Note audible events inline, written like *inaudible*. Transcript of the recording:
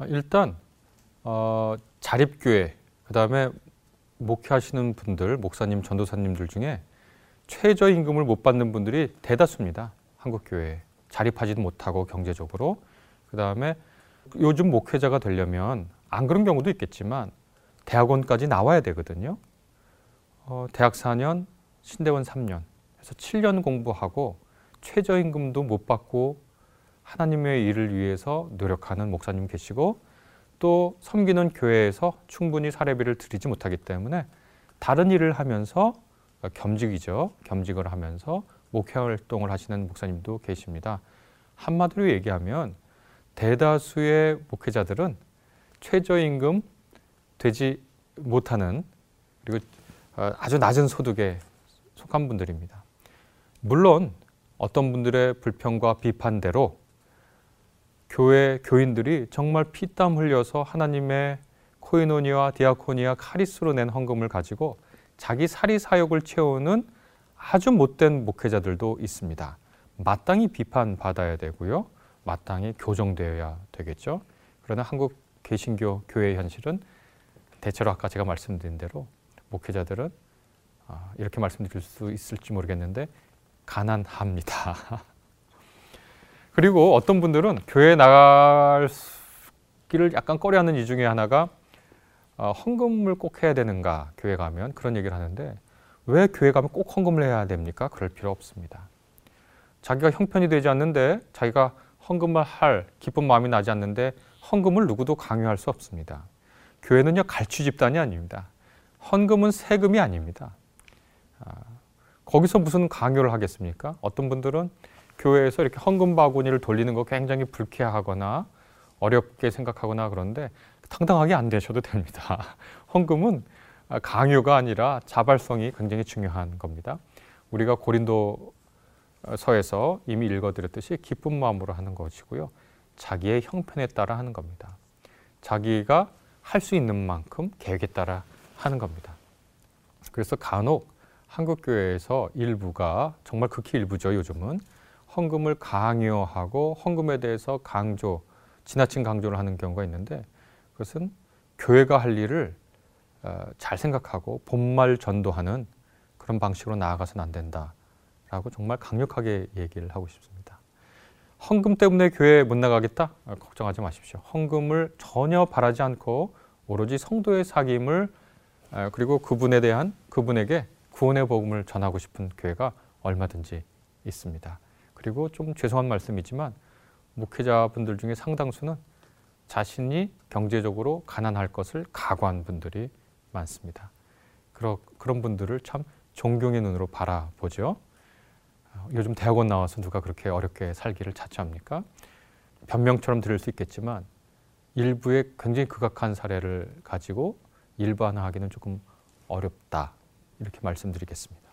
아, 일단 어, 자립교회 그다음에 목회하시는 분들 목사님 전도사님들 중에 최저임금을 못 받는 분들이 대다수입니다. 한국 교회에 자립하지도 못하고 경제적으로 그다음에 요즘 목회자가 되려면 안 그런 경우도 있겠지만 대학원까지 나와야 되거든요. 어, 대학 4년, 신대원 3년 해서 7년 공부하고 최저임금도 못 받고 하나님의 일을 위해서 노력하는 목사님 계시고 또 섬기는 교회에서 충분히 사례비를 드리지 못하기 때문에 다른 일을 하면서 겸직이죠. 겸직을 하면서 목회 활동을 하시는 목사님도 계십니다. 한마디로 얘기하면 대다수의 목회자들은 최저임금 되지 못하는 그리고 어, 아주 낮은 소득에 속한 분들입니다. 물론 어떤 분들의 불평과 비판대로 교회 교인들이 정말 피땀 흘려서 하나님의 코이노니와 디아코니아 카리스로 낸 헌금을 가지고 자기 사리 사욕을 채우는 아주 못된 목회자들도 있습니다. 마땅히 비판받아야 되고요. 마땅히 교정되어야 되겠죠. 그러나 한국 개신교 교회의 현실은 대체로 아까 제가 말씀드린 대로 목회자들은 아, 이렇게 말씀드릴 수 있을지 모르겠는데 가난합니다. *laughs* 그리고 어떤 분들은 교회 나갈 길을 약간 꺼려하는 이유 중에 하나가 어, 헌금을 꼭 해야 되는가 교회 가면 그런 얘기를 하는데 왜 교회 가면 꼭 헌금을 해야 됩니까? 그럴 필요 없습니다. 자기가 형편이 되지 않는데 자기가 헌금을 할 기쁜 마음이 나지 않는데 헌금을 누구도 강요할 수 없습니다. 교회는요 갈취 집단이 아닙니다. 헌금은 세금이 아닙니다. 아, 거기서 무슨 강요를 하겠습니까? 어떤 분들은 교회에서 이렇게 헌금 바구니를 돌리는 거 굉장히 불쾌하거나 어렵게 생각하거나 그런데 당당하게 안 되셔도 됩니다. *laughs* 헌금은 강요가 아니라 자발성이 굉장히 중요한 겁니다. 우리가 고린도서에서 이미 읽어드렸듯이 기쁜 마음으로 하는 것이고요. 자기의 형편에 따라 하는 겁니다. 자기가 할 수 있는 만큼 계획에 따라 하는 겁니다. 그래서 간혹 한국 교회에서 일부가 정말 극히 일부죠. 요즘은 헌금을 강요하고 헌금에 대해서 강조, 지나친 강조를 하는 경우가 있는데 그것은 교회가 할 일을 어, 잘 생각하고 본말 전도하는 그런 방식으로 나아가서는 안 된다라고 정말 강력하게 얘기를 하고 싶습니다. 헌금 때문에 교회 못 나가겠다? 어, 걱정하지 마십시오. 헌금을 전혀 바라지 않고 오로지 성도의 사귐을 어, 그리고 그분에 대한 그분에게 구원의 복음을 전하고 싶은 교회가 얼마든지 있습니다. 그리고 좀 죄송한 말씀이지만 목회자분들 중에 상당수는 자신이 경제적으로 가난할 것을 각오한 분들이 많습니다. 그러, 그런 분들을 참 존경의 눈으로 바라보죠. 어, 요즘 대학원 나와서 누가 그렇게 어렵게 살기를 자처합니까? 변명처럼 들을 수 있겠지만 일부의 굉장히 극악한 사례를 가지고 일반화하기는 조금 어렵다 이렇게 말씀드리겠습니다.